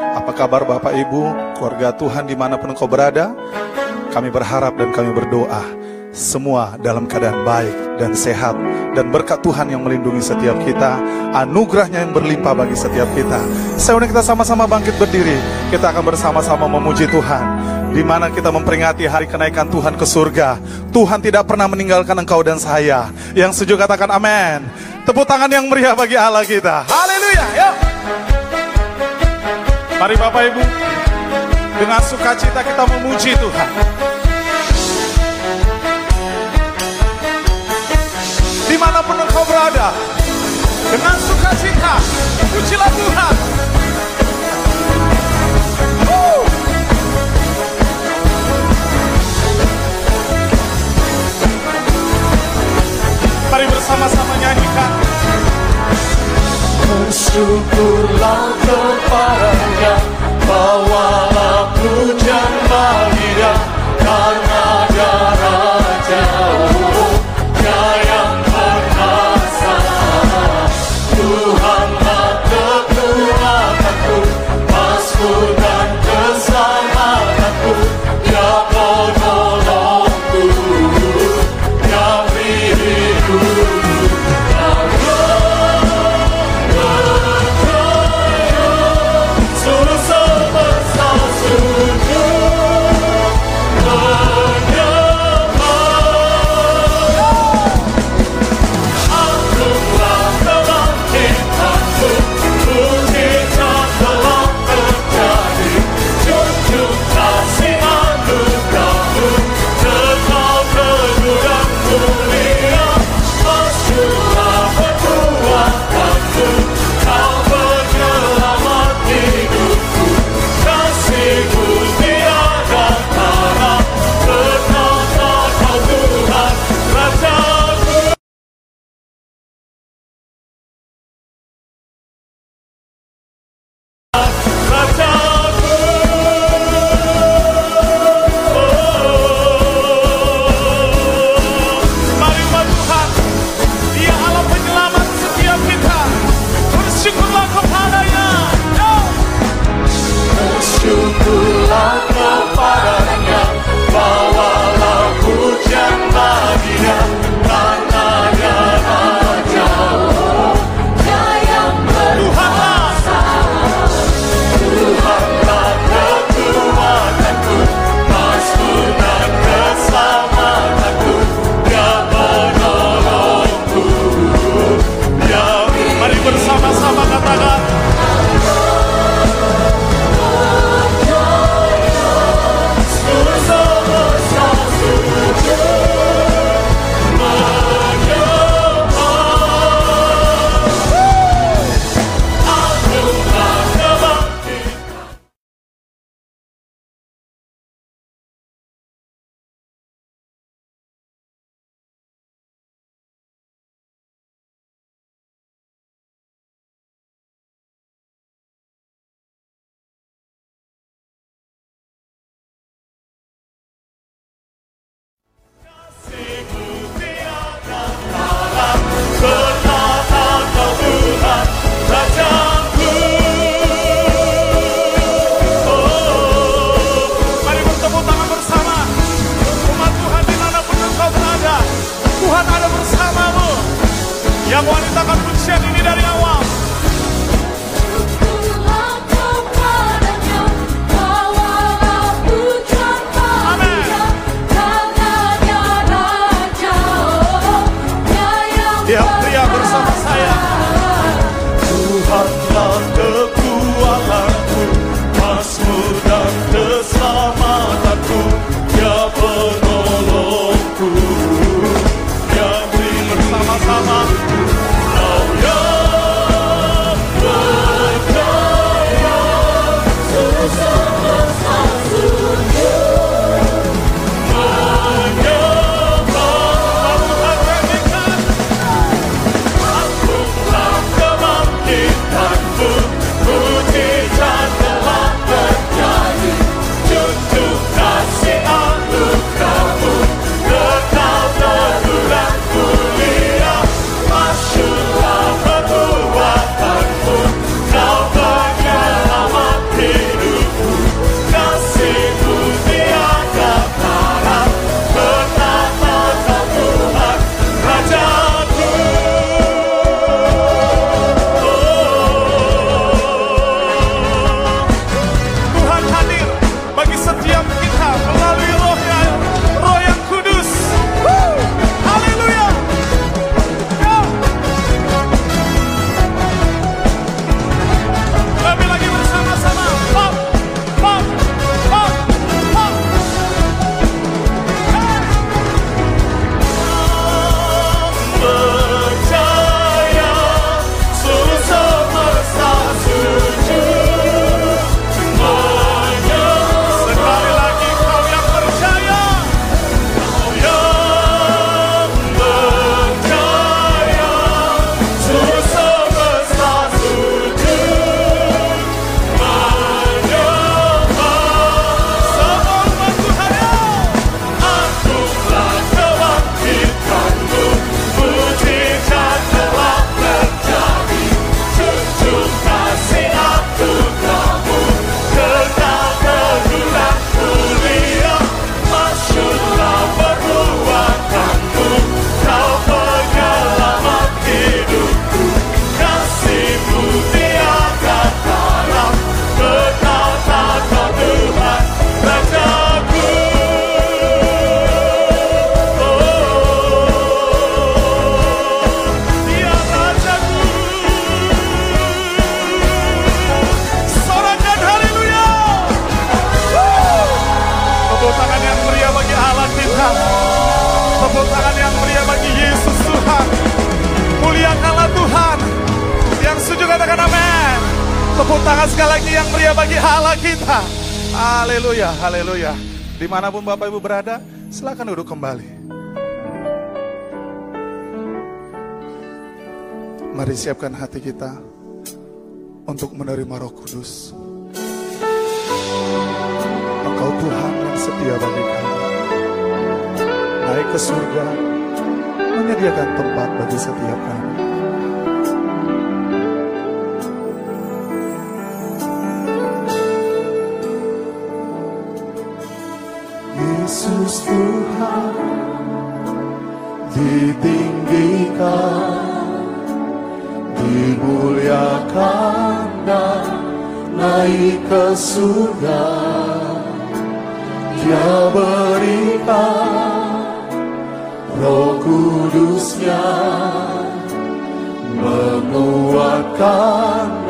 Apa kabar Bapak Ibu, keluarga Tuhan di mana pun engkau berada? Kami berharap dan kami berdoa semua dalam keadaan baik dan sehat dan berkat Tuhan yang melindungi setiap kita anugerahnya yang berlimpah bagi setiap kita. Saya kita sama-sama bangkit berdiri kita akan bersama-sama memuji Tuhan. Di mana kita memperingati hari kenaikan Tuhan ke surga Tuhan tidak pernah meninggalkan engkau dan saya. Yang setuju katakan amin. Tepuk tangan yang meriah bagi Allah kita. Haleluya yuk Mari Bapak Ibu, dengan sukacita kita memuji Tuhan. Di mana pun engkau berada, dengan sukacita, pujilah Tuhan. Mari bersama-sama nyanyikan. Bersyukurlah kepadanya Bawalah pujian bagi Di mana pun Bapak Ibu berada, silakan duduk kembali. Mari siapkan hati kita untuk menerima roh kudus. Engkau Tuhan yang setia bagi kami. Naik ke surga, menyediakan tempat bagi setiap kami. Tuhan ditinggikan, dimuliakan dan naik ke surga. Dia berikan roh kudusnya menguatkan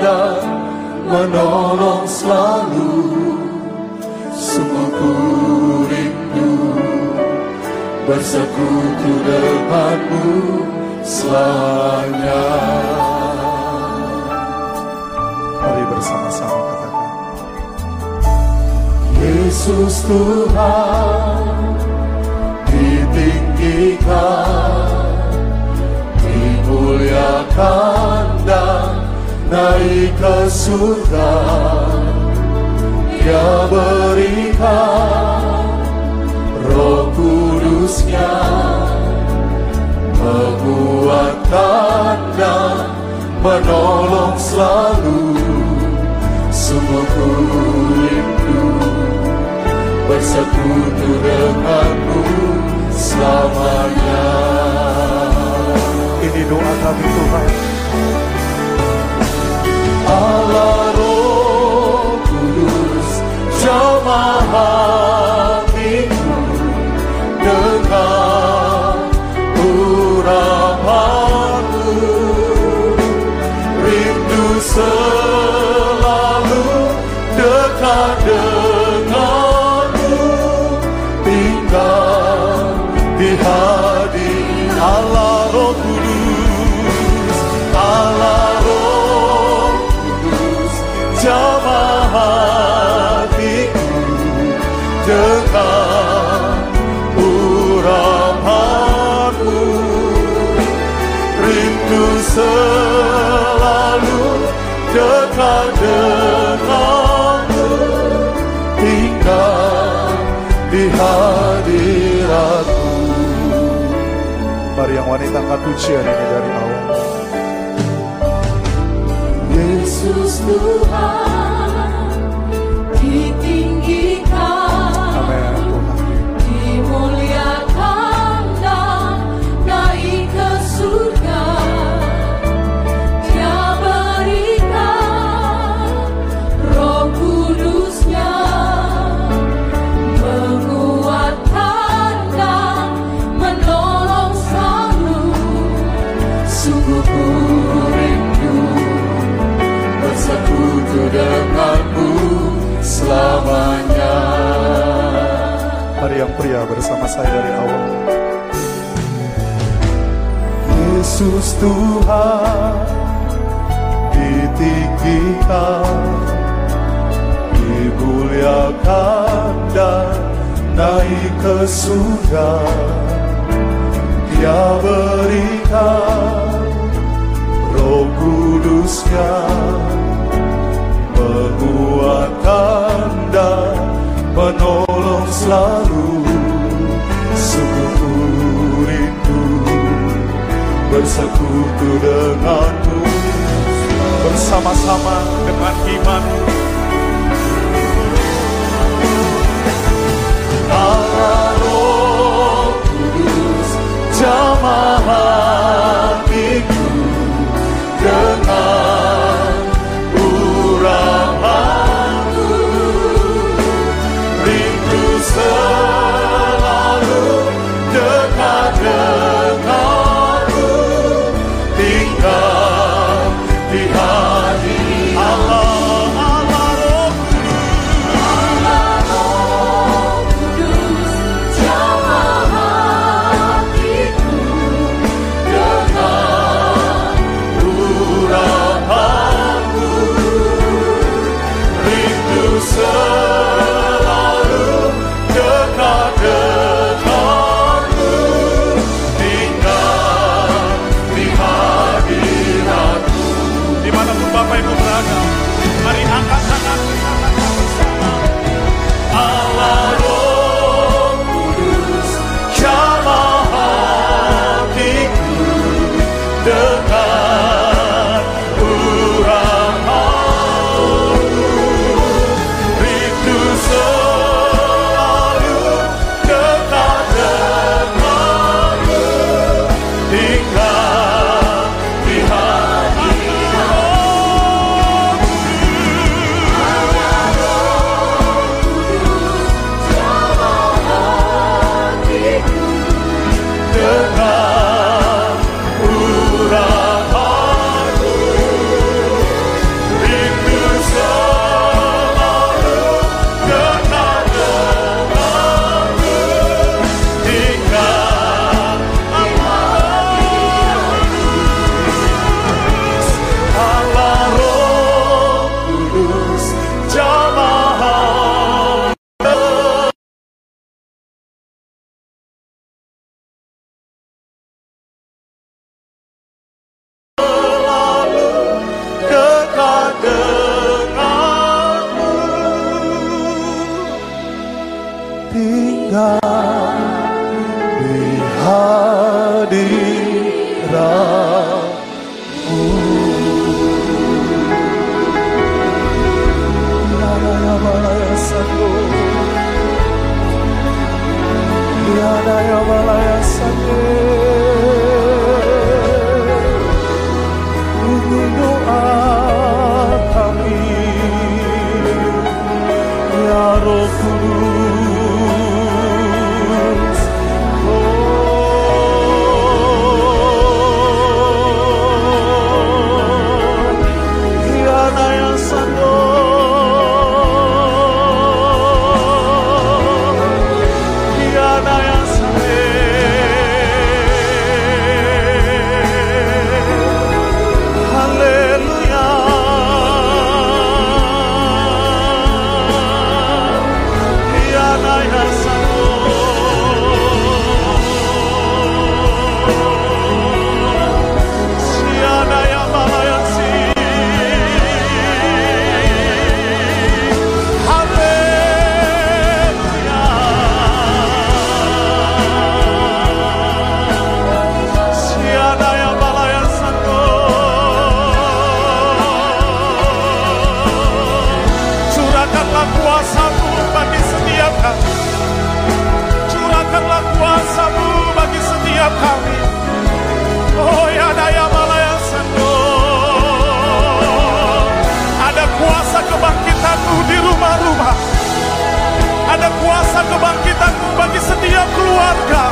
dan menolong bersekutu denganmu selamanya. Mari bersama-sama katakan. Yesus Tuhan ditinggikan dimuliakan dan naik ke surga. Dia berikan kudusnya menguatkan dan menolong selalu sungguh ku rindu bersekutu denganmu selamanya. Ini doa kami Tuhan. Allah roh kudus jamah denganmu tinggal di hadiratmu Mari yang wanita angkat pujian ini dari awal Yesus Tuhan pria bersama saya dari awal. Yesus Tuhan ditinggikan Dimuliakan dan naik ke surga. Dia berikan roh kudusnya Menguatkan dan menolong selalu Sungguh rindu bersekutu denganmu. Bersama-sama dengan iman Allah roh kudus jamah Sanjaya Valaya Sanjaya kebangkitanmu bagi setiap keluarga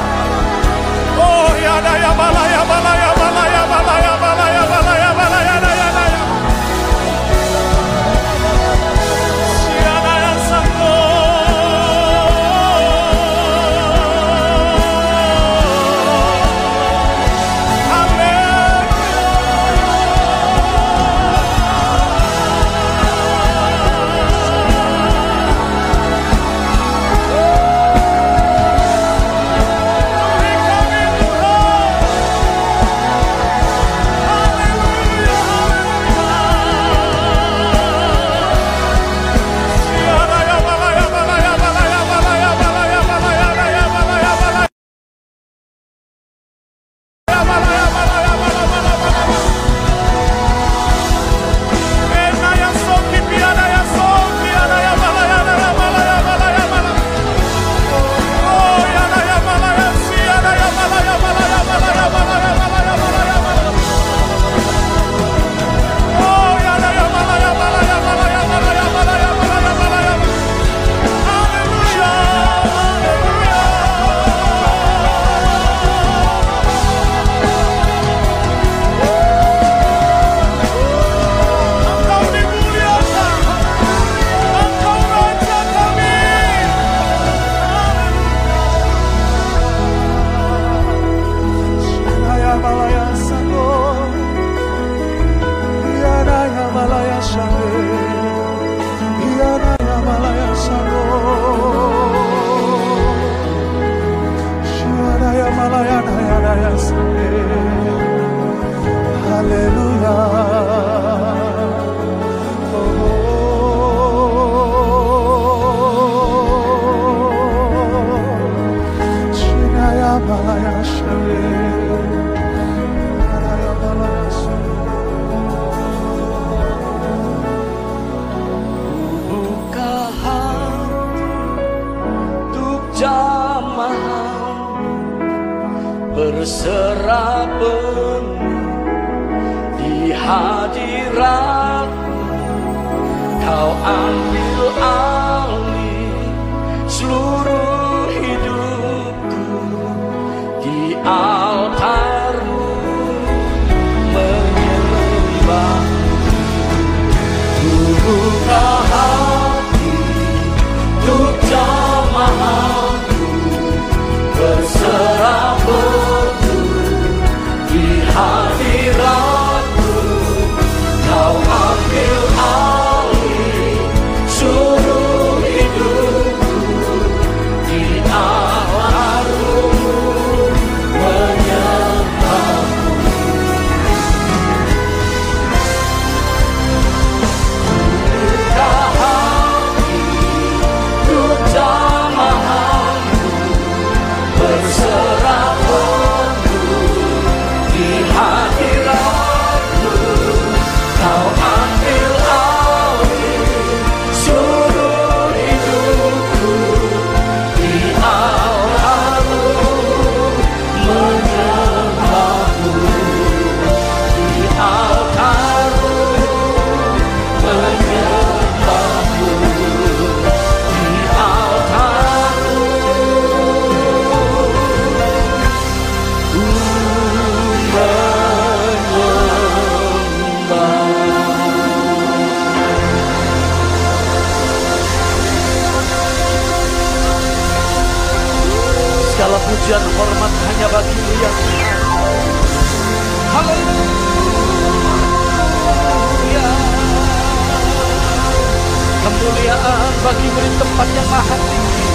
yang maha tinggi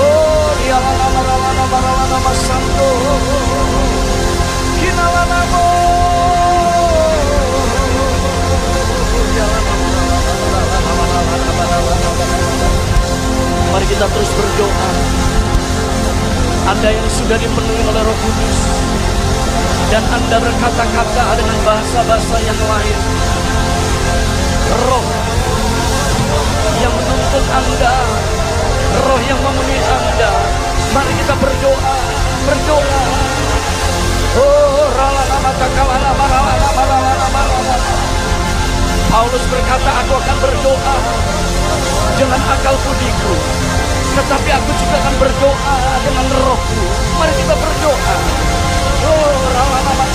oh dia lana marala nama rala masanto kina lana mo Mari kita terus berdoa. Anda yang sudah dipenuhi oleh roh kudus Dan Anda berkata-kata dengan bahasa-bahasa yang lain. Roh yang menuntun Anda, roh yang memenuhi Anda. Mari kita berdoa, berdoa. Oh. Paulus berkata, aku akan berdoa dengan akal budiku. Tetapi aku juga akan berdoa dengan rohku. Mari kita berdoa. Oh, rala nama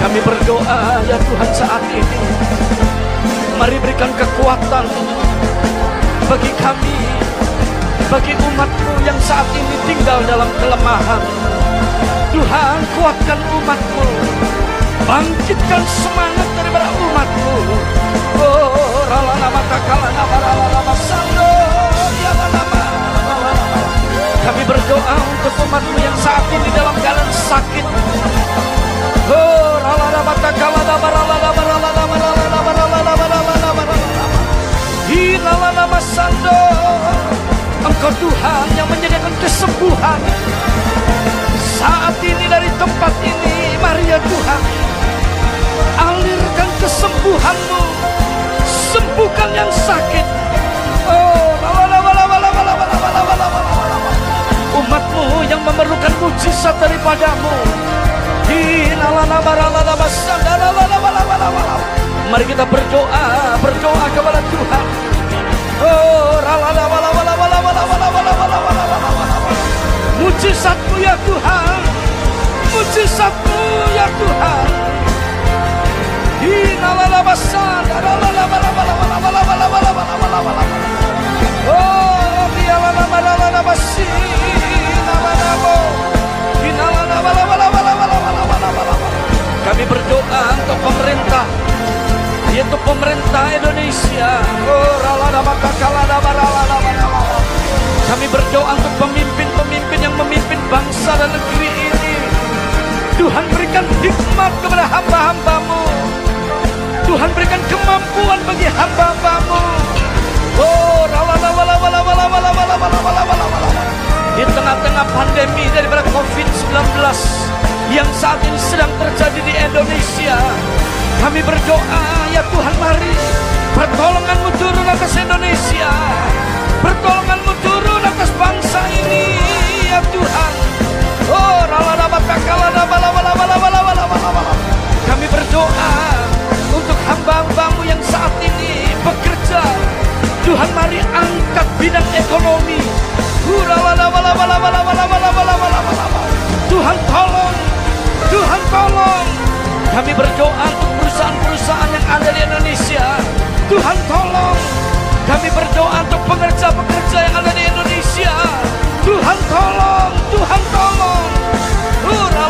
Kami berdoa ya Tuhan saat ini. Mari berikan kekuatan bagi kami, bagi umatmu yang saat ini tinggal dalam kelemahan. Tuhan kuatkan umatmu, bangkitkan semangat daripada umatmu. Oh, rala nama takala nama rala nama sando, ya nama. Kami berdoa untuk umatmu yang saat ini dalam keadaan sakit. Oh, rala nama takala nama rala nama rala nama rala nama rala nama rala nama rala. Hilala nama sando. Engkau Tuhan yang menyediakan kesembuhan. Saat ini dari tempat ini, mari ya Tuhan alirkan kesembuhanmu sembuhkan yang sakit oh umatmu yang memerlukan mujizat daripadamu Mari kita berdoa, berdoa kepada Tuhan. Mujizatmu ya Tuhan, mujizatmu ya Tuhan. Kami berdoa untuk pemerintah yaitu pemerintah Indonesia. Kami berdoa untuk pemimpin-pemimpin yang memimpin bangsa dan negeri ini. Tuhan berikan hikmat kepada hamba-hambamu. Tuhan berikan kemampuan bagi hamba-hambamu. Oh, di tengah-tengah pandemi daripada COVID-19 yang saat ini sedang terjadi di Indonesia, kami berdoa ya Tuhan mari pertolonganmu turun atas Indonesia, pertolonganmu turun atas bangsa ini ya Tuhan. Oh, kami berdoa hamba-hambamu yang saat ini bekerja. Tuhan mari angkat bidang ekonomi. Tuhan tolong, Tuhan tolong. Kami berdoa untuk perusahaan-perusahaan yang ada di Indonesia. Tuhan tolong. Kami berdoa untuk pekerja-pekerja yang ada di Indonesia. Tuhan tolong, Tuhan tolong. Biarlah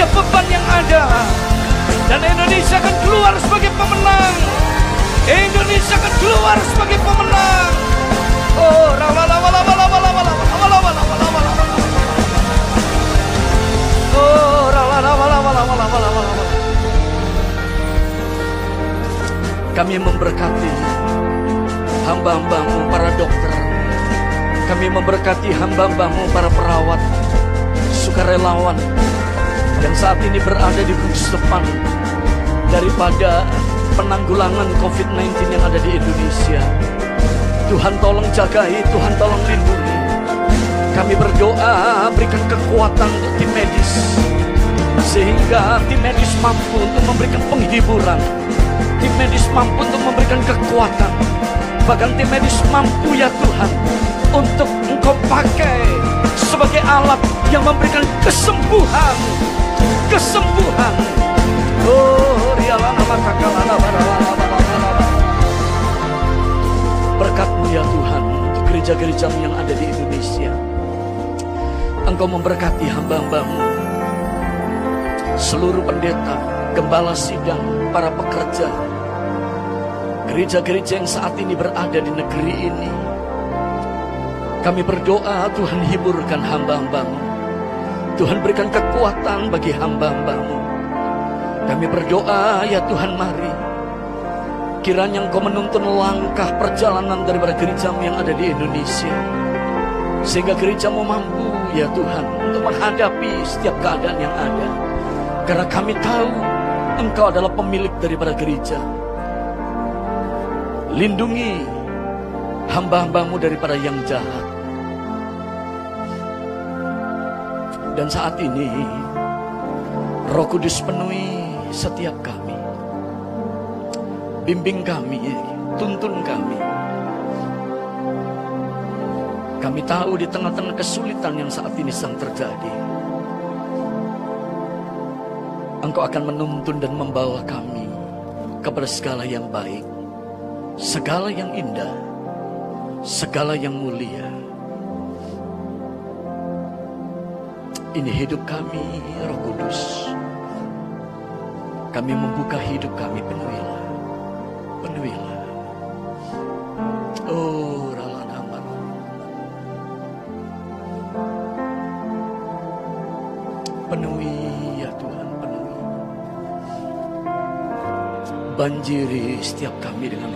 setiap beban yang ada. Dan Indonesia akan keluar sebagai pemenang. Indonesia akan keluar sebagai pemenang. Oh, rawa rawa rawa rawa rawa rawa rawa rawa rawa rawa. Oh, rawa rawa rawa rawa rawa rawa rawa. Kami memberkati hamba-hambamu para dokter. Kami memberkati hamba-hambamu para perawat, sukarelawan yang saat ini berada di bungkus depan daripada penanggulangan COVID-19 yang ada di Indonesia. Tuhan tolong jagai, Tuhan tolong lindungi. Kami berdoa berikan kekuatan untuk tim medis. Sehingga tim medis mampu untuk memberikan penghiburan. Tim medis mampu untuk memberikan kekuatan. Bahkan tim medis mampu ya Tuhan untuk engkau pakai sebagai alat yang memberikan kesembuhan. Kesembuhan. Oh, rialah nama kakalana Berkatmu ya Tuhan untuk gereja-gerejamu yang ada di Indonesia. Engkau memberkati hamba-hambamu. Seluruh pendeta, gembala sidang, para pekerja. Gereja-gereja yang saat ini berada di negeri ini. Kami berdoa Tuhan hiburkan hamba-hambamu. Tuhan berikan kekuatan bagi hamba-hambamu. Kami berdoa ya Tuhan mari. Kiranya engkau menuntun langkah perjalanan daripada gerejamu yang ada di Indonesia. Sehingga gerejamu mampu ya Tuhan untuk menghadapi setiap keadaan yang ada. Karena kami tahu engkau adalah pemilik daripada gereja. Lindungi hamba-hambamu daripada yang jahat. Dan saat ini Roh Kudus penuhi setiap kami. Bimbing kami, tuntun kami. Kami tahu di tengah-tengah kesulitan yang saat ini sedang terjadi. Engkau akan menuntun dan membawa kami kepada segala yang baik, segala yang indah, segala yang mulia. Ini hidup kami, Roh Kudus. Kami membuka hidup kami penuhilah. Penuhilah. Oh, ralana maro. Penuhi ya Tuhan, penuhi. Banjiri setiap kami dengan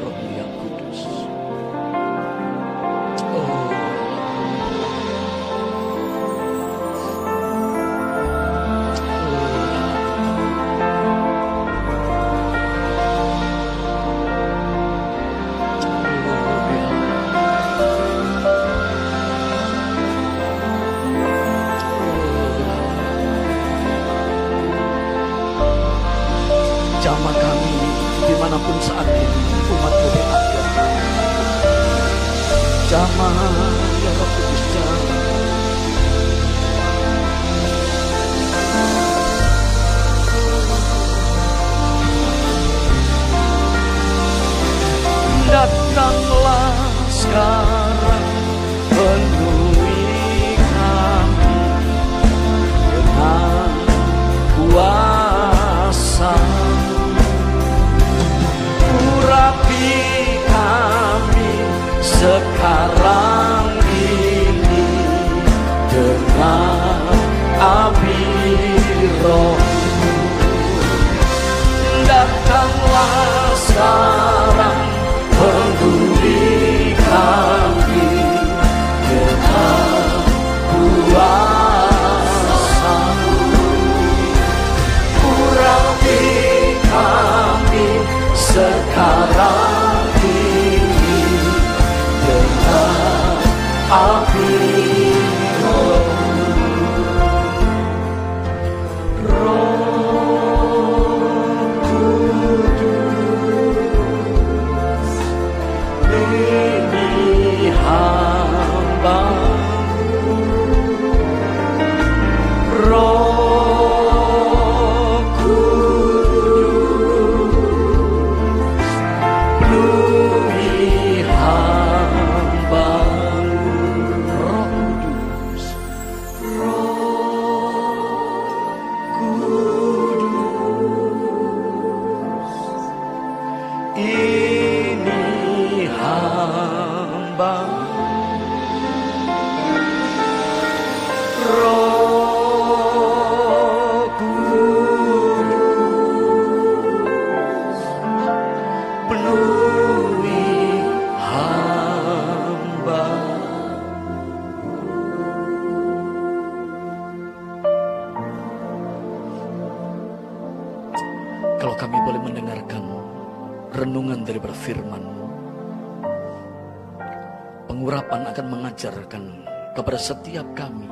kepada setiap kami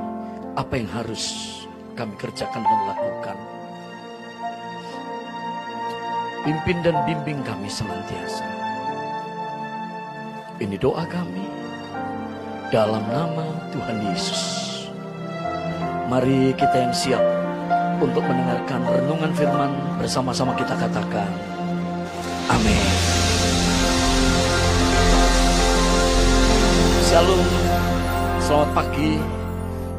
apa yang harus kami kerjakan dan lakukan. Pimpin dan bimbing kami senantiasa. Ini doa kami dalam nama Tuhan Yesus. Mari kita yang siap untuk mendengarkan renungan firman bersama-sama kita katakan. Amin. Shalom, selamat pagi,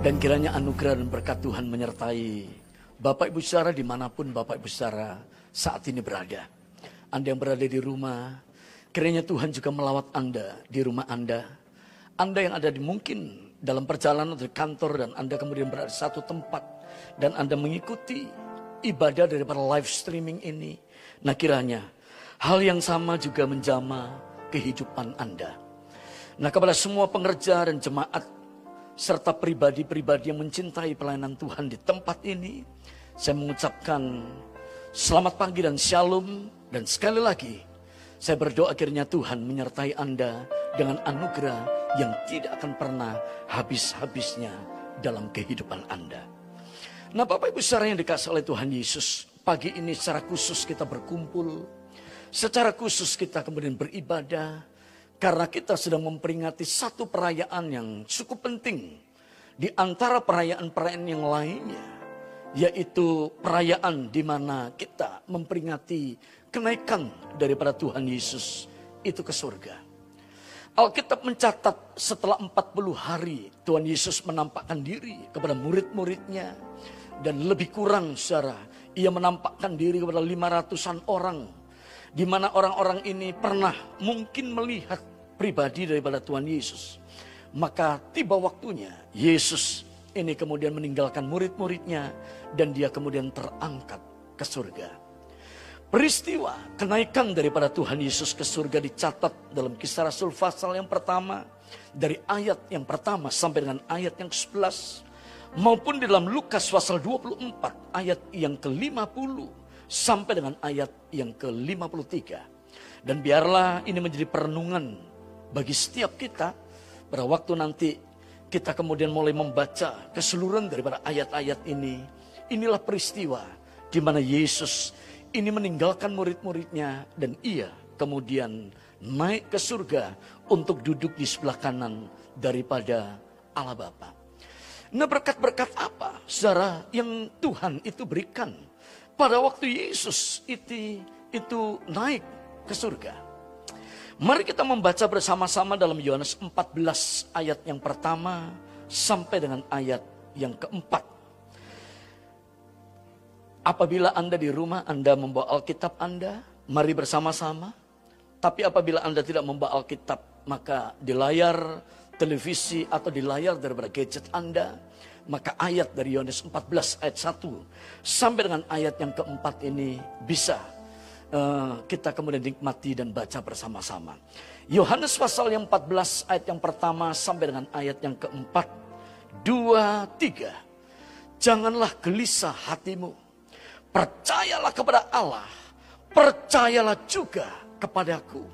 dan kiranya anugerah dan berkat Tuhan menyertai Bapak Ibu Saudara di mana pun Bapak Ibu Saudara saat ini berada. Anda yang berada di rumah, kiranya Tuhan juga melawat Anda di rumah Anda. Anda yang ada di mungkin dalam perjalanan dari kantor dan Anda kemudian berada di satu tempat dan Anda mengikuti ibadah daripada live streaming ini. Nah kiranya hal yang sama juga menjama kehidupan Anda. Nah kepada semua pengerja dan jemaat serta pribadi-pribadi yang mencintai pelayanan Tuhan di tempat ini, saya mengucapkan selamat pagi dan shalom dan sekali lagi saya berdoa akhirnya Tuhan menyertai Anda dengan anugerah yang tidak akan pernah habis-habisnya dalam kehidupan Anda. Nah Bapak Ibu saudara yang dikasih oleh Tuhan Yesus, pagi ini secara khusus kita berkumpul, secara khusus kita kemudian beribadah, karena kita sedang memperingati satu perayaan yang cukup penting di antara perayaan-perayaan yang lainnya, yaitu perayaan di mana kita memperingati kenaikan daripada Tuhan Yesus itu ke surga. Alkitab mencatat setelah 40 hari Tuhan Yesus menampakkan diri kepada murid-muridnya dan lebih kurang secara ia menampakkan diri kepada 500-an orang di mana orang-orang ini pernah mungkin melihat pribadi daripada Tuhan Yesus. Maka tiba waktunya Yesus ini kemudian meninggalkan murid-muridnya dan dia kemudian terangkat ke surga. Peristiwa kenaikan daripada Tuhan Yesus ke surga dicatat dalam kisah Rasul pasal yang pertama dari ayat yang pertama sampai dengan ayat yang ke-11 maupun di dalam Lukas pasal 24 ayat yang ke-50 sampai dengan ayat yang ke-53. Dan biarlah ini menjadi perenungan bagi setiap kita pada waktu nanti kita kemudian mulai membaca keseluruhan daripada ayat-ayat ini. Inilah peristiwa di mana Yesus ini meninggalkan murid-muridnya dan ia kemudian naik ke surga untuk duduk di sebelah kanan daripada Allah Bapa. Nah berkat-berkat apa saudara yang Tuhan itu berikan pada waktu Yesus itu, itu naik ke surga. Mari kita membaca bersama-sama dalam Yohanes 14 ayat yang pertama sampai dengan ayat yang keempat. Apabila Anda di rumah, Anda membawa Alkitab Anda, mari bersama-sama. Tapi apabila Anda tidak membawa Alkitab, maka di layar televisi atau di layar daripada gadget Anda, maka ayat dari Yohanes 14 ayat 1 sampai dengan ayat yang keempat ini bisa eh, kita kemudian nikmati dan baca bersama-sama. Yohanes pasal yang 14 ayat yang pertama sampai dengan ayat yang keempat. Dua, tiga. Janganlah gelisah hatimu. Percayalah kepada Allah. Percayalah juga kepadaku.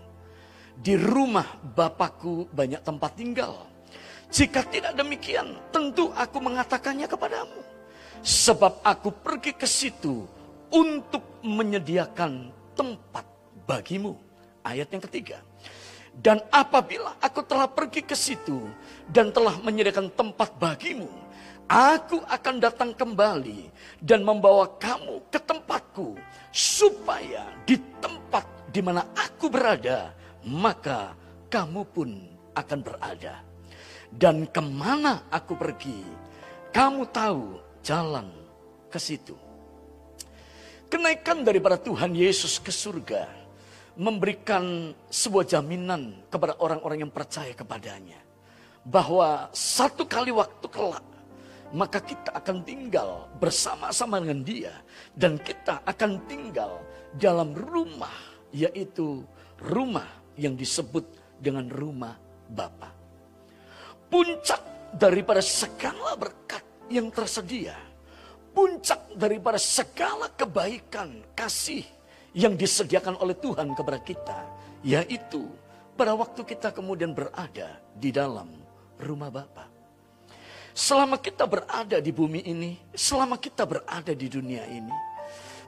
Di rumah Bapakku banyak tempat tinggal. Jika tidak demikian, tentu aku mengatakannya kepadamu. Sebab aku pergi ke situ untuk menyediakan tempat bagimu. Ayat yang ketiga. Dan apabila aku telah pergi ke situ dan telah menyediakan tempat bagimu, aku akan datang kembali dan membawa kamu ke tempatku, supaya di tempat di mana aku berada, maka kamu pun akan berada. Dan ke mana aku pergi, kamu tahu jalan ke situ. Kenaikan daripada Tuhan Yesus ke surga memberikan sebuah jaminan kepada orang-orang yang percaya kepadanya. Bahwa satu kali waktu kelak, maka kita akan tinggal bersama-sama dengan dia. Dan kita akan tinggal dalam rumah, yaitu rumah yang disebut dengan rumah Bapa. Puncak daripada segala berkat yang tersedia. Puncak daripada segala kebaikan, kasih, yang disediakan oleh Tuhan kepada kita, yaitu pada waktu kita kemudian berada di dalam rumah Bapa. Selama kita berada di bumi ini, selama kita berada di dunia ini,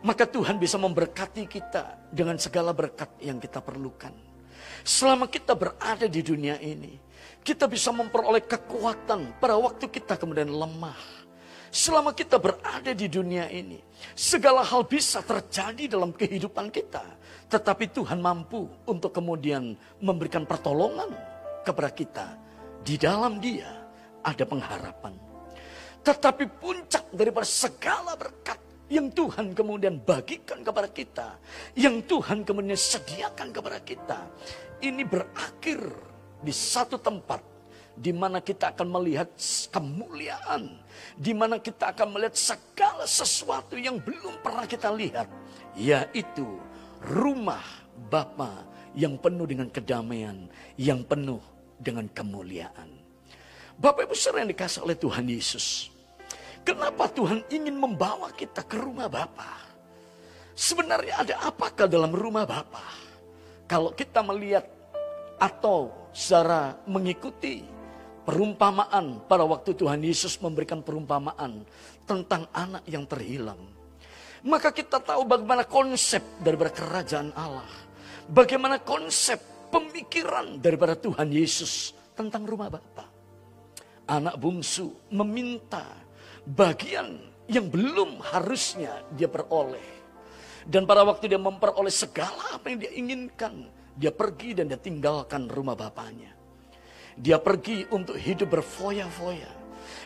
maka Tuhan bisa memberkati kita dengan segala berkat yang kita perlukan. Selama kita berada di dunia ini, kita bisa memperoleh kekuatan pada waktu kita kemudian lemah Selama kita berada di dunia ini, segala hal bisa terjadi dalam kehidupan kita. Tetapi Tuhan mampu untuk kemudian memberikan pertolongan kepada kita. Di dalam dia ada pengharapan. Tetapi puncak daripada segala berkat yang Tuhan kemudian bagikan kepada kita, yang Tuhan kemudian sediakan kepada kita, ini berakhir di satu tempat di mana kita akan melihat kemuliaan, di mana kita akan melihat segala sesuatu yang belum pernah kita lihat, yaitu rumah Bapa yang penuh dengan kedamaian, yang penuh dengan kemuliaan. Bapak Ibu saudara yang dikasih oleh Tuhan Yesus. Kenapa Tuhan ingin membawa kita ke rumah Bapa? Sebenarnya ada apakah dalam rumah Bapa? Kalau kita melihat atau secara mengikuti perumpamaan pada waktu Tuhan Yesus memberikan perumpamaan tentang anak yang terhilang. Maka kita tahu bagaimana konsep daripada kerajaan Allah. Bagaimana konsep pemikiran daripada Tuhan Yesus tentang rumah Bapa. Anak bungsu meminta bagian yang belum harusnya dia peroleh. Dan pada waktu dia memperoleh segala apa yang dia inginkan, dia pergi dan dia tinggalkan rumah bapaknya. Dia pergi untuk hidup berfoya-foya.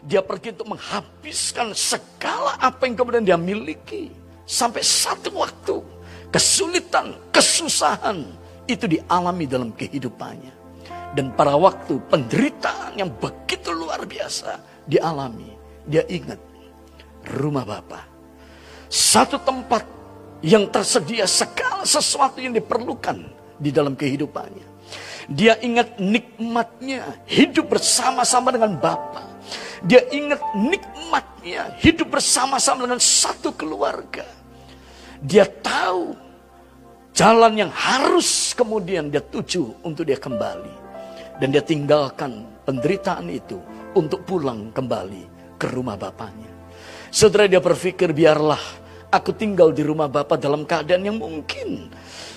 Dia pergi untuk menghabiskan segala apa yang kemudian dia miliki. Sampai satu waktu kesulitan, kesusahan itu dialami dalam kehidupannya. Dan pada waktu penderitaan yang begitu luar biasa dialami, dia ingat rumah Bapa. Satu tempat yang tersedia segala sesuatu yang diperlukan di dalam kehidupannya. Dia ingat nikmatnya hidup bersama-sama dengan Bapa. Dia ingat nikmatnya hidup bersama-sama dengan satu keluarga. Dia tahu jalan yang harus kemudian dia tuju untuk dia kembali. Dan dia tinggalkan penderitaan itu untuk pulang kembali ke rumah bapaknya. Saudara dia berpikir biarlah aku tinggal di rumah bapak dalam keadaan yang mungkin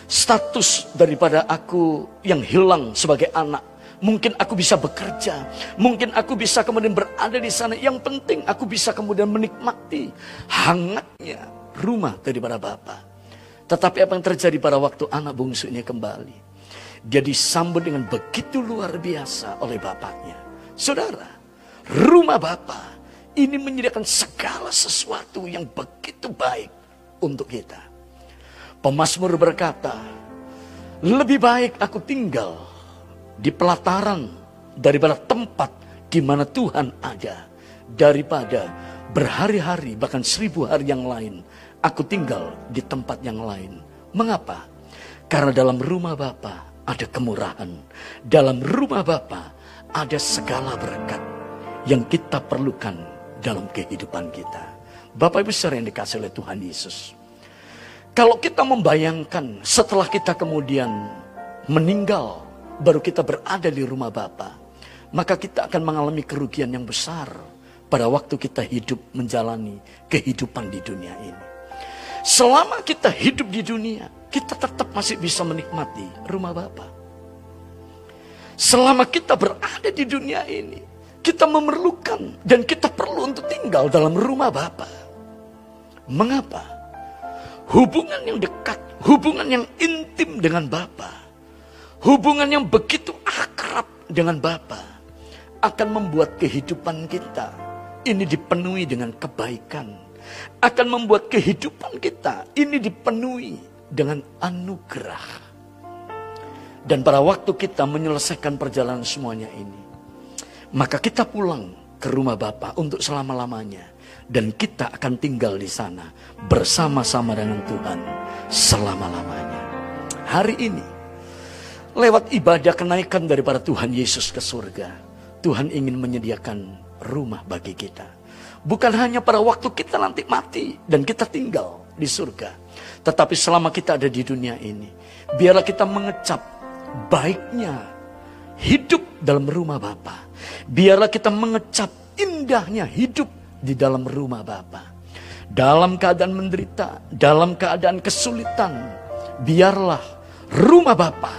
status daripada aku yang hilang sebagai anak. Mungkin aku bisa bekerja, mungkin aku bisa kemudian berada di sana. Yang penting aku bisa kemudian menikmati hangatnya rumah daripada Bapak. Tetapi apa yang terjadi pada waktu anak bungsunya kembali? Dia disambut dengan begitu luar biasa oleh bapaknya. Saudara, rumah Bapak ini menyediakan segala sesuatu yang begitu baik untuk kita. Pemasmur berkata, lebih baik aku tinggal di pelataran daripada tempat di mana Tuhan ada. Daripada berhari-hari bahkan seribu hari yang lain aku tinggal di tempat yang lain. Mengapa? Karena dalam rumah Bapa ada kemurahan. Dalam rumah Bapa ada segala berkat yang kita perlukan dalam kehidupan kita. Bapak Ibu saudara yang dikasih oleh Tuhan Yesus. Kalau kita membayangkan setelah kita kemudian meninggal, baru kita berada di rumah Bapa, maka kita akan mengalami kerugian yang besar pada waktu kita hidup menjalani kehidupan di dunia ini. Selama kita hidup di dunia, kita tetap masih bisa menikmati rumah Bapa. Selama kita berada di dunia ini, kita memerlukan dan kita perlu untuk tinggal dalam rumah Bapa. Mengapa? Hubungan yang dekat, hubungan yang intim dengan Bapa, hubungan yang begitu akrab dengan Bapa akan membuat kehidupan kita ini dipenuhi dengan kebaikan, akan membuat kehidupan kita ini dipenuhi dengan anugerah. Dan pada waktu kita menyelesaikan perjalanan semuanya ini, maka kita pulang ke rumah Bapa untuk selama-lamanya. Dan kita akan tinggal di sana bersama-sama dengan Tuhan selama-lamanya. Hari ini, lewat ibadah kenaikan daripada Tuhan Yesus ke surga, Tuhan ingin menyediakan rumah bagi kita. Bukan hanya pada waktu kita nanti mati dan kita tinggal di surga. Tetapi selama kita ada di dunia ini, biarlah kita mengecap baiknya hidup dalam rumah Bapa. Biarlah kita mengecap indahnya hidup di dalam rumah Bapa. Dalam keadaan menderita, dalam keadaan kesulitan, biarlah rumah Bapa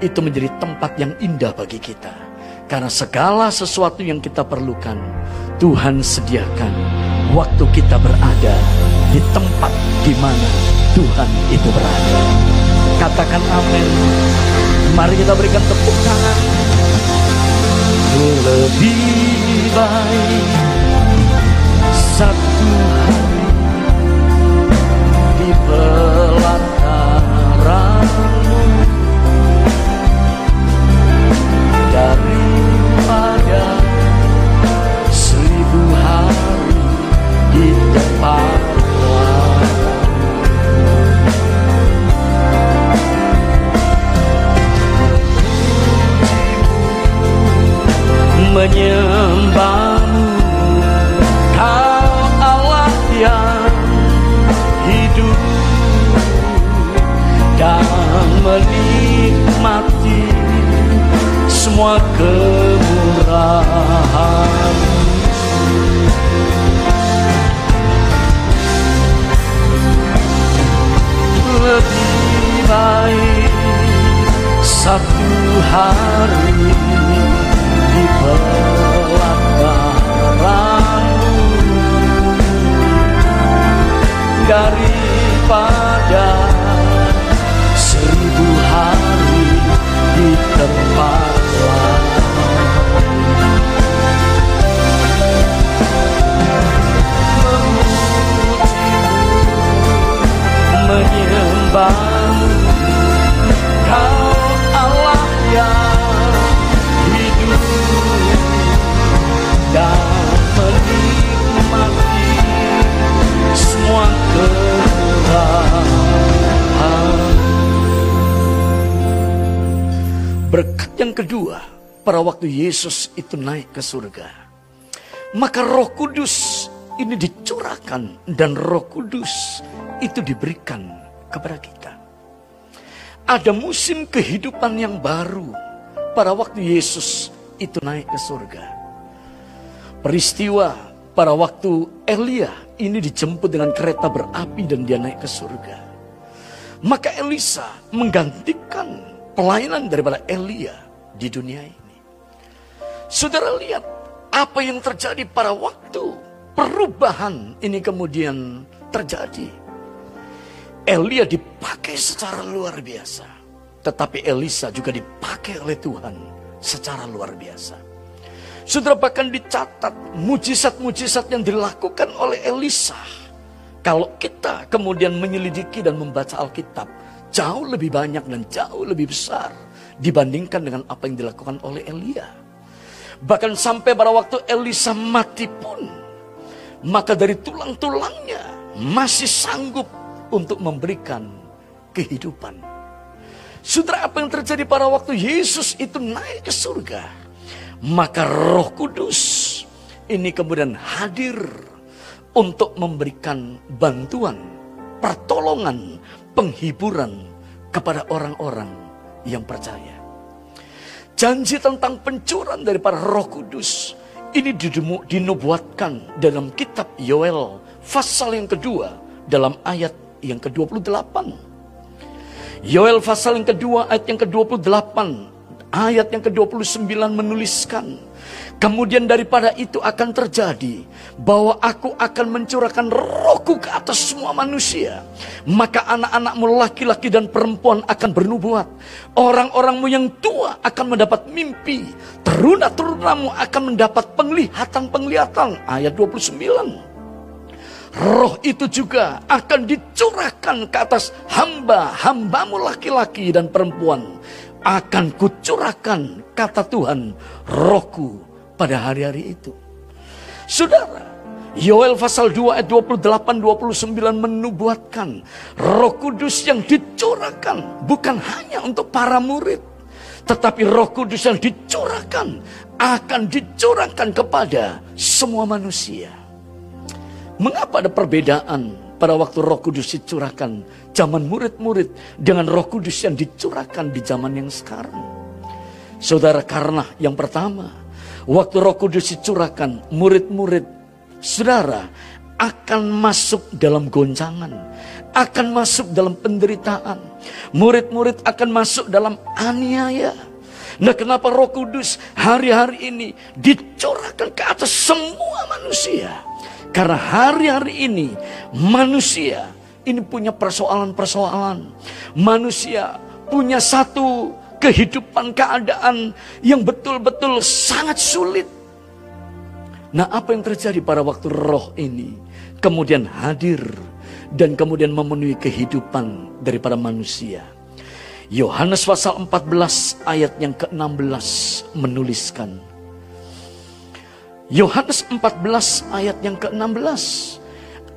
itu menjadi tempat yang indah bagi kita. Karena segala sesuatu yang kita perlukan, Tuhan sediakan waktu kita berada di tempat di mana Tuhan itu berada. Katakan amin. Mari kita berikan tepuk tangan. Lebih baik satu hari di pelataranmu daripada seribu hari di tempat menyembahmu menikmati semua kemurahan. Lebih baik satu hari di pelataranmu daripada menyembahmu kau Allah yang hidup dan menikmati semua kemurahan berkat yang kedua pada waktu Yesus itu naik ke surga maka roh kudus ini dicurahkan dan roh kudus itu diberikan kepada kita. Ada musim kehidupan yang baru pada waktu Yesus itu naik ke surga. Peristiwa pada waktu Elia ini dijemput dengan kereta berapi dan dia naik ke surga. Maka Elisa menggantikan pelayanan daripada Elia di dunia ini. Saudara lihat apa yang terjadi pada waktu perubahan ini kemudian terjadi. Elia dipakai secara luar biasa. Tetapi Elisa juga dipakai oleh Tuhan secara luar biasa. Saudara bahkan dicatat mujizat-mujizat yang dilakukan oleh Elisa. Kalau kita kemudian menyelidiki dan membaca Alkitab, jauh lebih banyak dan jauh lebih besar dibandingkan dengan apa yang dilakukan oleh Elia. Bahkan sampai pada waktu Elisa mati pun, maka dari tulang-tulangnya masih sanggup untuk memberikan kehidupan. Saudara, apa yang terjadi pada waktu Yesus itu naik ke surga? Maka Roh Kudus ini kemudian hadir untuk memberikan bantuan, pertolongan, penghiburan kepada orang-orang yang percaya. Janji tentang pencuran daripada Roh Kudus ini dinubuatkan dalam kitab Yoel pasal yang kedua dalam ayat yang ke-28. Yoel pasal yang kedua ayat yang ke-28 ayat yang ke-29 menuliskan Kemudian daripada itu akan terjadi bahwa aku akan mencurahkan rohku ke atas semua manusia. Maka anak-anakmu laki-laki dan perempuan akan bernubuat. Orang-orangmu yang tua akan mendapat mimpi. Teruna-terunamu akan mendapat penglihatan-penglihatan. Ayat 29. Roh itu juga akan dicurahkan ke atas hamba-hambamu laki-laki dan perempuan. Akan kucurahkan, kata Tuhan, rohku pada hari-hari itu. Saudara, Yoel pasal 2 ayat 28 29 menubuatkan Roh Kudus yang dicurahkan bukan hanya untuk para murid, tetapi Roh Kudus yang dicurahkan akan dicurahkan kepada semua manusia. Mengapa ada perbedaan pada waktu Roh Kudus dicurahkan zaman murid-murid dengan Roh Kudus yang dicurahkan di zaman yang sekarang? Saudara, karena yang pertama, waktu Roh Kudus dicurahkan, murid-murid saudara akan masuk dalam goncangan, akan masuk dalam penderitaan. Murid-murid akan masuk dalam aniaya. Nah, kenapa Roh Kudus hari-hari ini dicurahkan ke atas semua manusia? Karena hari-hari ini manusia ini punya persoalan-persoalan. Manusia punya satu kehidupan keadaan yang betul-betul sangat sulit. Nah, apa yang terjadi pada waktu roh ini kemudian hadir dan kemudian memenuhi kehidupan daripada manusia? Yohanes pasal 14 ayat yang ke-16 menuliskan Yohanes 14 ayat yang ke-16.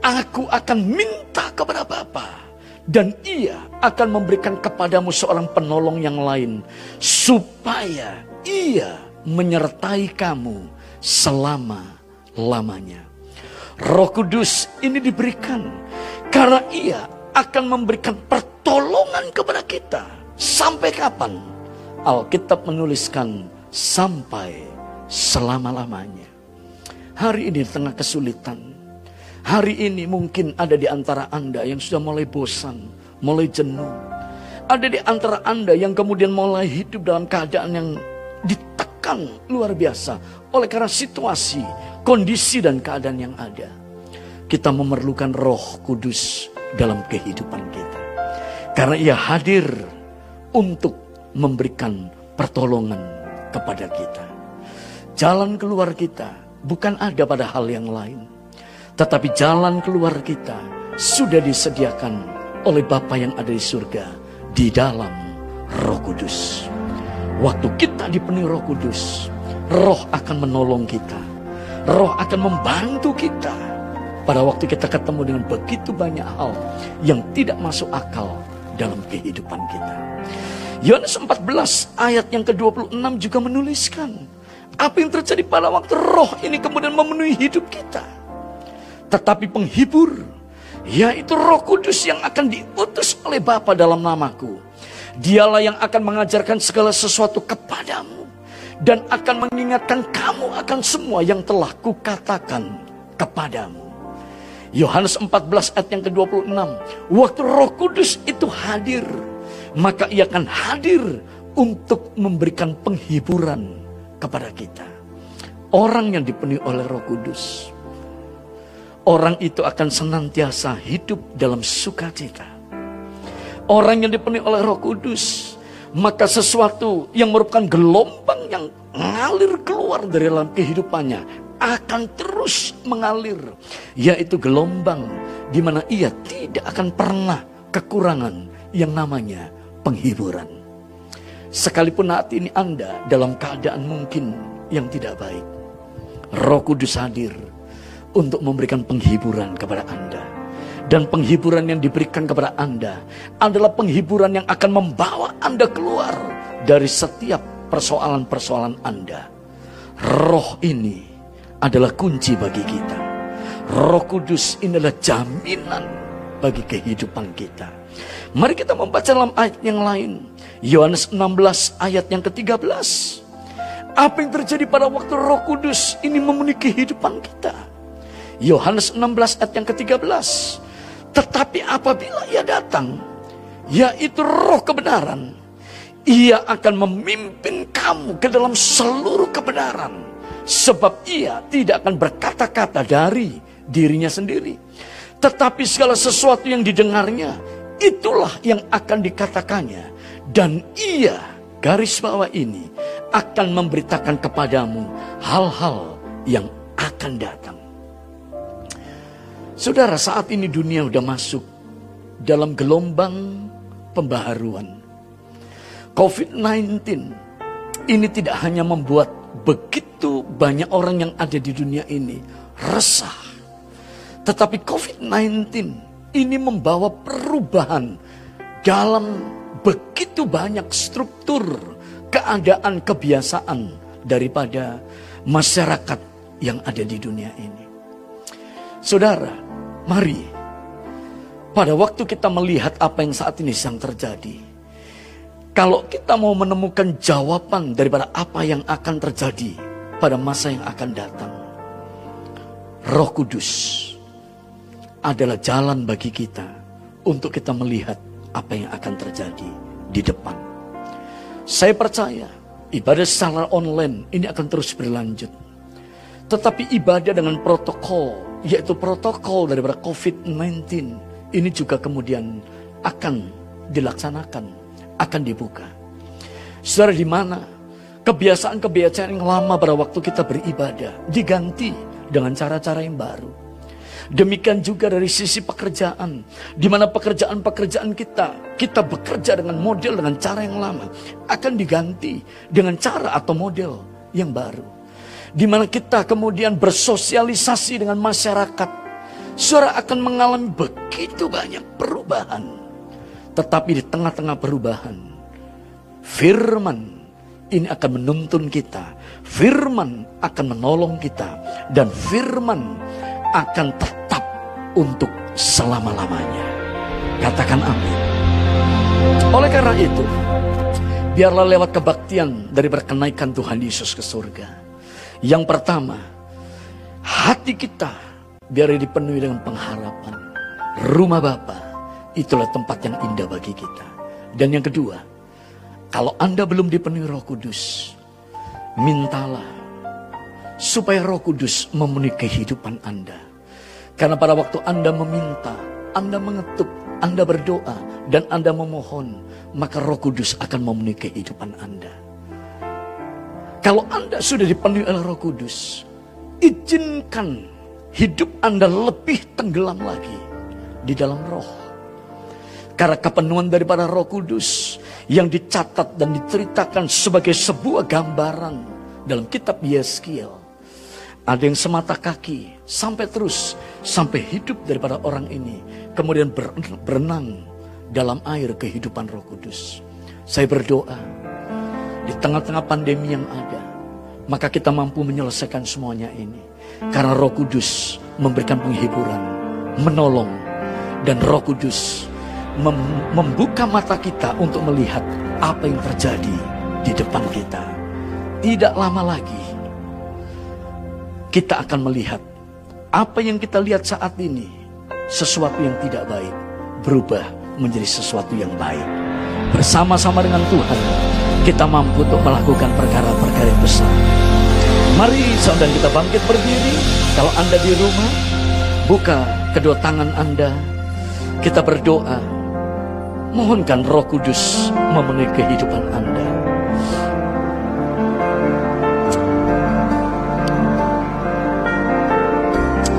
Aku akan minta kepada Bapa dan ia akan memberikan kepadamu seorang penolong yang lain supaya ia menyertai kamu selama-lamanya. Roh Kudus ini diberikan karena ia akan memberikan pertolongan kepada kita. Sampai kapan? Alkitab menuliskan sampai selama-lamanya. Hari ini di tengah kesulitan. Hari ini mungkin ada di antara Anda yang sudah mulai bosan, mulai jenuh. Ada di antara Anda yang kemudian mulai hidup dalam keadaan yang ditekan luar biasa oleh karena situasi, kondisi dan keadaan yang ada. Kita memerlukan Roh Kudus dalam kehidupan kita. Karena ia hadir untuk memberikan pertolongan kepada kita. Jalan keluar kita bukan ada pada hal yang lain. Tetapi jalan keluar kita sudah disediakan oleh Bapa yang ada di surga di dalam Roh Kudus. Waktu kita dipenuhi Roh Kudus, Roh akan menolong kita. Roh akan membantu kita. Pada waktu kita ketemu dengan begitu banyak hal yang tidak masuk akal dalam kehidupan kita. Yohanes 14 ayat yang ke-26 juga menuliskan apa yang terjadi pada waktu roh ini kemudian memenuhi hidup kita. Tetapi penghibur, yaitu roh kudus yang akan diutus oleh Bapa dalam namaku. Dialah yang akan mengajarkan segala sesuatu kepadamu. Dan akan mengingatkan kamu akan semua yang telah kukatakan kepadamu. Yohanes 14 ayat yang ke-26. Waktu roh kudus itu hadir. Maka ia akan hadir untuk memberikan penghiburan kepada kita. Orang yang dipenuhi oleh Roh Kudus, orang itu akan senantiasa hidup dalam sukacita. Orang yang dipenuhi oleh Roh Kudus, maka sesuatu yang merupakan gelombang yang mengalir keluar dari dalam kehidupannya akan terus mengalir, yaitu gelombang di mana ia tidak akan pernah kekurangan yang namanya penghiburan. Sekalipun saat ini Anda dalam keadaan mungkin yang tidak baik. Roh Kudus hadir untuk memberikan penghiburan kepada Anda. Dan penghiburan yang diberikan kepada Anda adalah penghiburan yang akan membawa Anda keluar dari setiap persoalan-persoalan Anda. Roh ini adalah kunci bagi kita. Roh Kudus ini adalah jaminan bagi kehidupan kita. Mari kita membaca dalam ayat yang lain. Yohanes 16 ayat yang ke-13. Apa yang terjadi pada waktu Roh Kudus ini memenuhi kehidupan kita? Yohanes 16 ayat yang ke-13. Tetapi apabila ia datang, yaitu roh kebenaran, ia akan memimpin kamu ke dalam seluruh kebenaran. Sebab ia tidak akan berkata-kata dari dirinya sendiri. Tetapi segala sesuatu yang didengarnya, itulah yang akan dikatakannya. Dan ia, garis bawah ini, akan memberitakan kepadamu hal-hal yang akan datang. Saudara, saat ini dunia sudah masuk dalam gelombang pembaharuan. COVID-19 ini tidak hanya membuat begitu banyak orang yang ada di dunia ini resah. Tetapi COVID-19 ini membawa perubahan dalam begitu banyak struktur keadaan kebiasaan daripada masyarakat yang ada di dunia ini. Saudara, Mari, pada waktu kita melihat apa yang saat ini sedang terjadi, kalau kita mau menemukan jawaban daripada apa yang akan terjadi pada masa yang akan datang, Roh Kudus adalah jalan bagi kita untuk kita melihat apa yang akan terjadi di depan. Saya percaya ibadah secara online ini akan terus berlanjut. Tetapi ibadah dengan protokol yaitu protokol daripada COVID-19 ini juga kemudian akan dilaksanakan, akan dibuka. Saudara di mana kebiasaan-kebiasaan yang lama pada waktu kita beribadah diganti dengan cara-cara yang baru. Demikian juga dari sisi pekerjaan, di mana pekerjaan-pekerjaan kita, kita bekerja dengan model dengan cara yang lama, akan diganti dengan cara atau model yang baru di mana kita kemudian bersosialisasi dengan masyarakat. Saudara akan mengalami begitu banyak perubahan. Tetapi di tengah-tengah perubahan, firman ini akan menuntun kita. Firman akan menolong kita. Dan firman akan tetap untuk selama-lamanya. Katakan amin. Oleh karena itu, biarlah lewat kebaktian dari berkenaikan Tuhan Yesus ke surga yang pertama, hati kita biar dipenuhi dengan pengharapan. Rumah Bapa itulah tempat yang indah bagi kita. Dan yang kedua, kalau Anda belum dipenuhi Roh Kudus, mintalah supaya Roh Kudus memenuhi kehidupan Anda. Karena pada waktu Anda meminta, Anda mengetuk, Anda berdoa, dan Anda memohon, maka Roh Kudus akan memenuhi kehidupan Anda. Kalau Anda sudah dipenuhi oleh Roh Kudus, izinkan hidup Anda lebih tenggelam lagi di dalam roh. Karena kepenuhan daripada Roh Kudus yang dicatat dan diceritakan sebagai sebuah gambaran dalam kitab Yeskiel. Ada yang semata kaki sampai terus sampai hidup daripada orang ini kemudian berenang dalam air kehidupan Roh Kudus. Saya berdoa di tengah-tengah pandemi yang ada, maka kita mampu menyelesaikan semuanya ini. Karena Roh Kudus memberikan penghiburan, menolong, dan Roh Kudus mem membuka mata kita untuk melihat apa yang terjadi di depan kita. Tidak lama lagi kita akan melihat apa yang kita lihat saat ini, sesuatu yang tidak baik berubah menjadi sesuatu yang baik. Bersama-sama dengan Tuhan, kita mampu untuk melakukan perkara-perkara yang besar. Mari saudara kita bangkit berdiri. Kalau Anda di rumah, buka kedua tangan Anda. Kita berdoa. Mohonkan roh kudus memenuhi kehidupan Anda.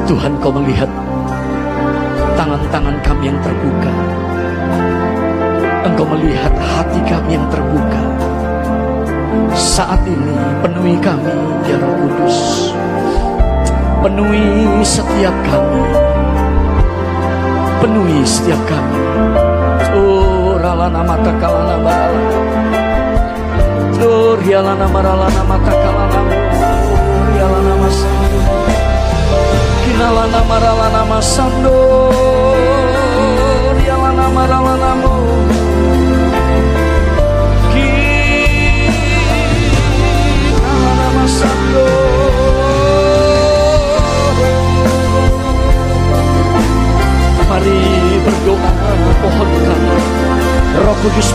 Tuhan kau melihat tangan-tangan kami yang terbuka engkau melihat hati kami yang terbuka. Saat ini penuhi kami ya Roh Kudus. Penuhi setiap kami. Penuhi setiap kami. Oh, ralana mata kalana bala. Oh, rialana maralana mata kalana. Oh, rialana masana. Kinalana maralana masando. Rialana maralana mo. Mari berdoa, pohonkan Roh Kudus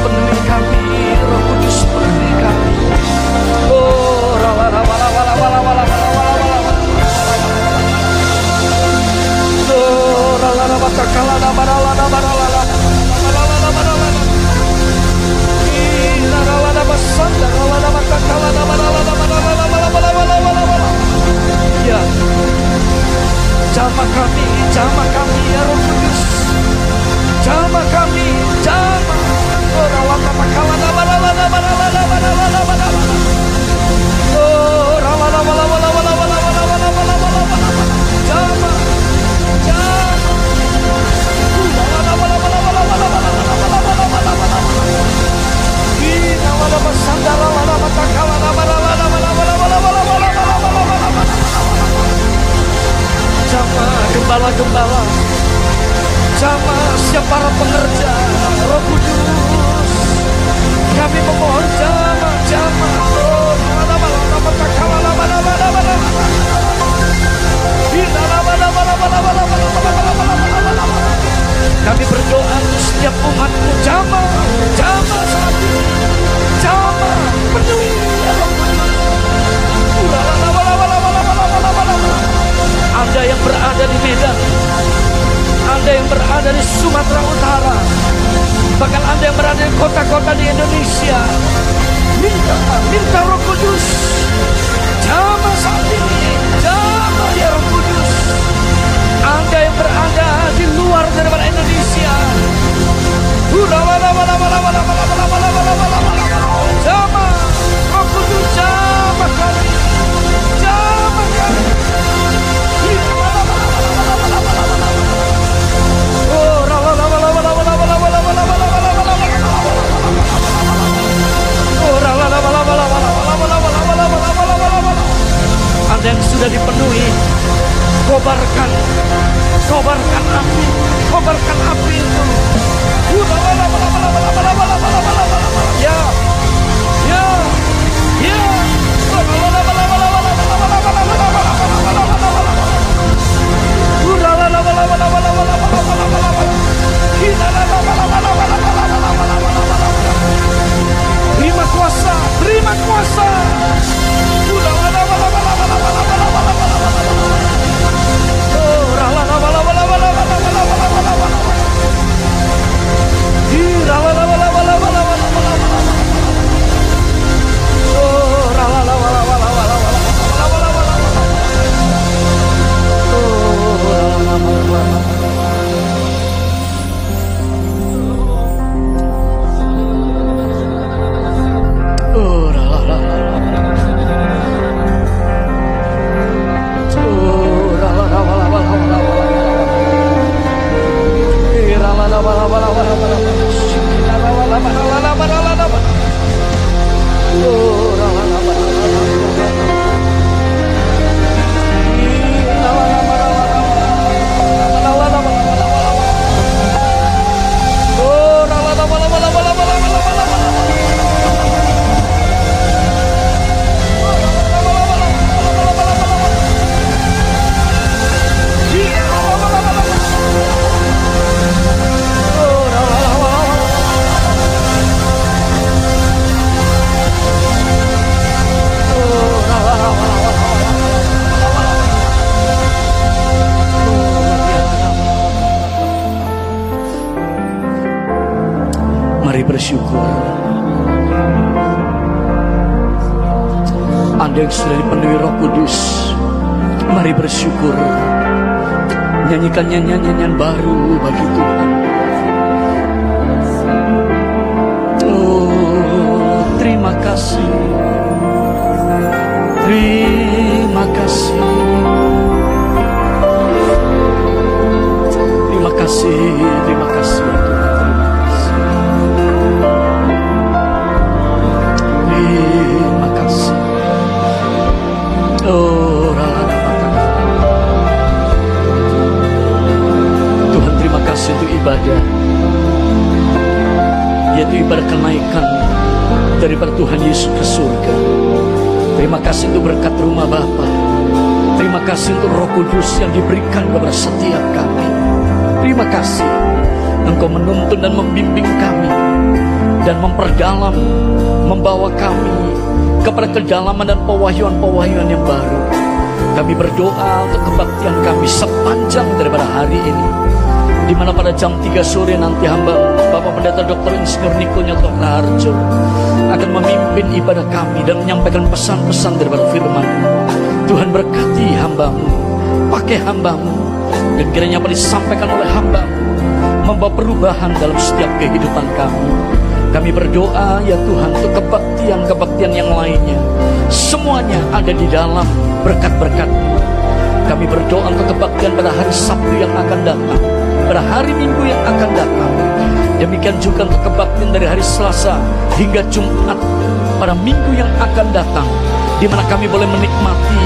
bersyukur. Anda yang sudah dipenuhi roh kudus, mari bersyukur. Nyanyikan nyanyian-nyanyian baru bagi Tuhan. Oh, terima kasih. Terima kasih. Terima kasih, terima kasih ya Tuhan. Untuk ibadah Yaitu ibadah kenaikan Daripada Tuhan Yesus ke surga. Terima kasih untuk berkat rumah Bapa. Terima kasih untuk roh kudus yang diberikan kepada setiap kami. Terima kasih. Engkau menuntun dan membimbing kami Dan memperdalam Membawa kami kepada kedalaman dan pewahyuan-pewahyuan yang baru. Kami berdoa untuk kebaktian kami sepanjang daripada hari ini. Di mana pada jam 3 sore nanti hamba Bapak Pendeta Dr. Insinyur Niko Nyoto Raharjo akan memimpin ibadah kami dan menyampaikan pesan-pesan daripada firman. Tuhan berkati hambamu, pakai hambamu, dan kiranya apa disampaikan oleh hambamu membawa perubahan dalam setiap kehidupan kami. Kami berdoa ya Tuhan untuk kebaktian-kebaktian yang lainnya. Semuanya ada di dalam berkat-berkat. Kami berdoa untuk kebaktian pada hari Sabtu yang akan datang. Pada hari Minggu yang akan datang. Demikian juga untuk kebaktian dari hari Selasa hingga Jumat pada minggu yang akan datang. Di mana kami boleh menikmati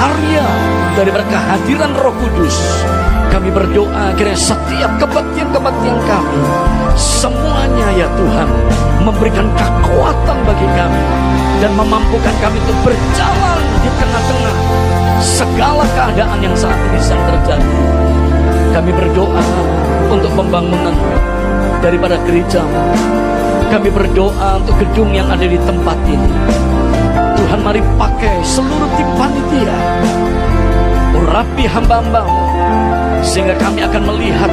karya dari kehadiran Roh Kudus. Kami berdoa kiranya setiap kebaktian-kebaktian kami semuanya ya Tuhan memberikan kekuatan bagi kami dan memampukan kami untuk berjalan di tengah-tengah segala keadaan yang saat ini sedang terjadi. Kami berdoa untuk pembangunan daripada gereja. Kami berdoa untuk gedung yang ada di tempat ini. Tuhan mari pakai seluruh tim panitia. Urapi hamba-hambamu sehingga kami akan melihat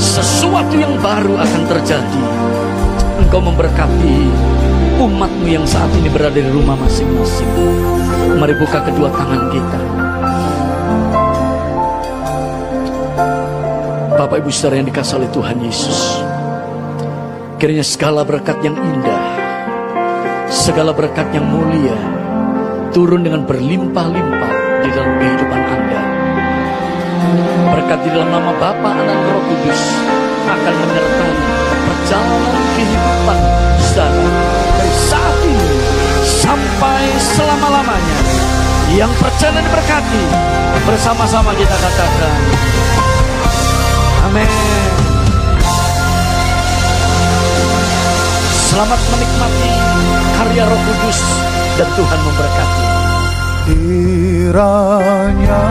sesuatu yang baru akan terjadi. Engkau memberkati umatmu yang saat ini berada di rumah masing-masing. Mari buka kedua tangan kita. Bapak Ibu saudara yang dikasih oleh Tuhan Yesus. Kiranya segala berkat yang indah, segala berkat yang mulia, turun dengan berlimpah-limpah di dalam kehidupan Anda. Berkat di dalam nama Bapa, Anak, Roh Kudus akan menyertai perjalanan kehidupan saudara dari saat ini sampai selama-lamanya. Yang percaya dan diberkati bersama-sama kita katakan. Amin. Selamat menikmati karya Roh Kudus dan Tuhan memberkati. Kiranya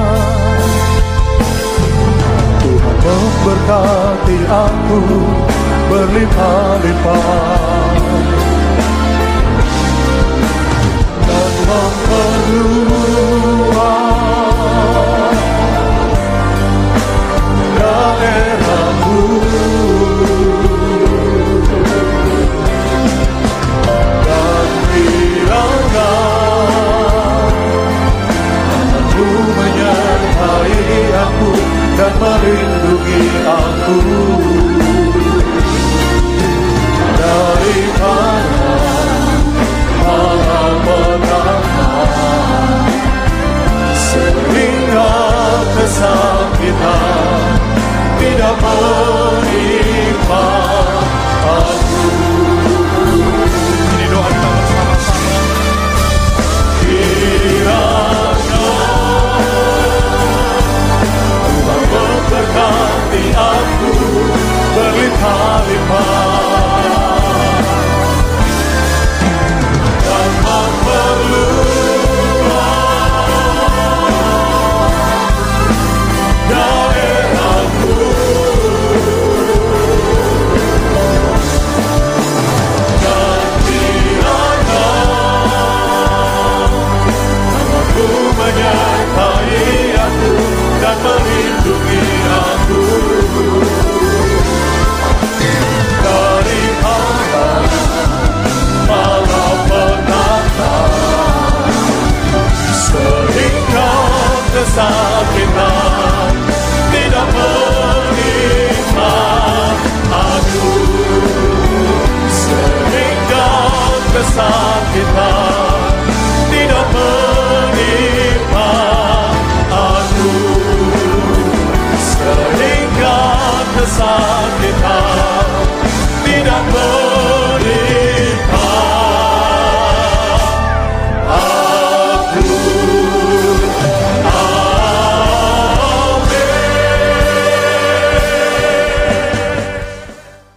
Tuhan memberkati aku berlimpah-limpah dan memperluas haverá.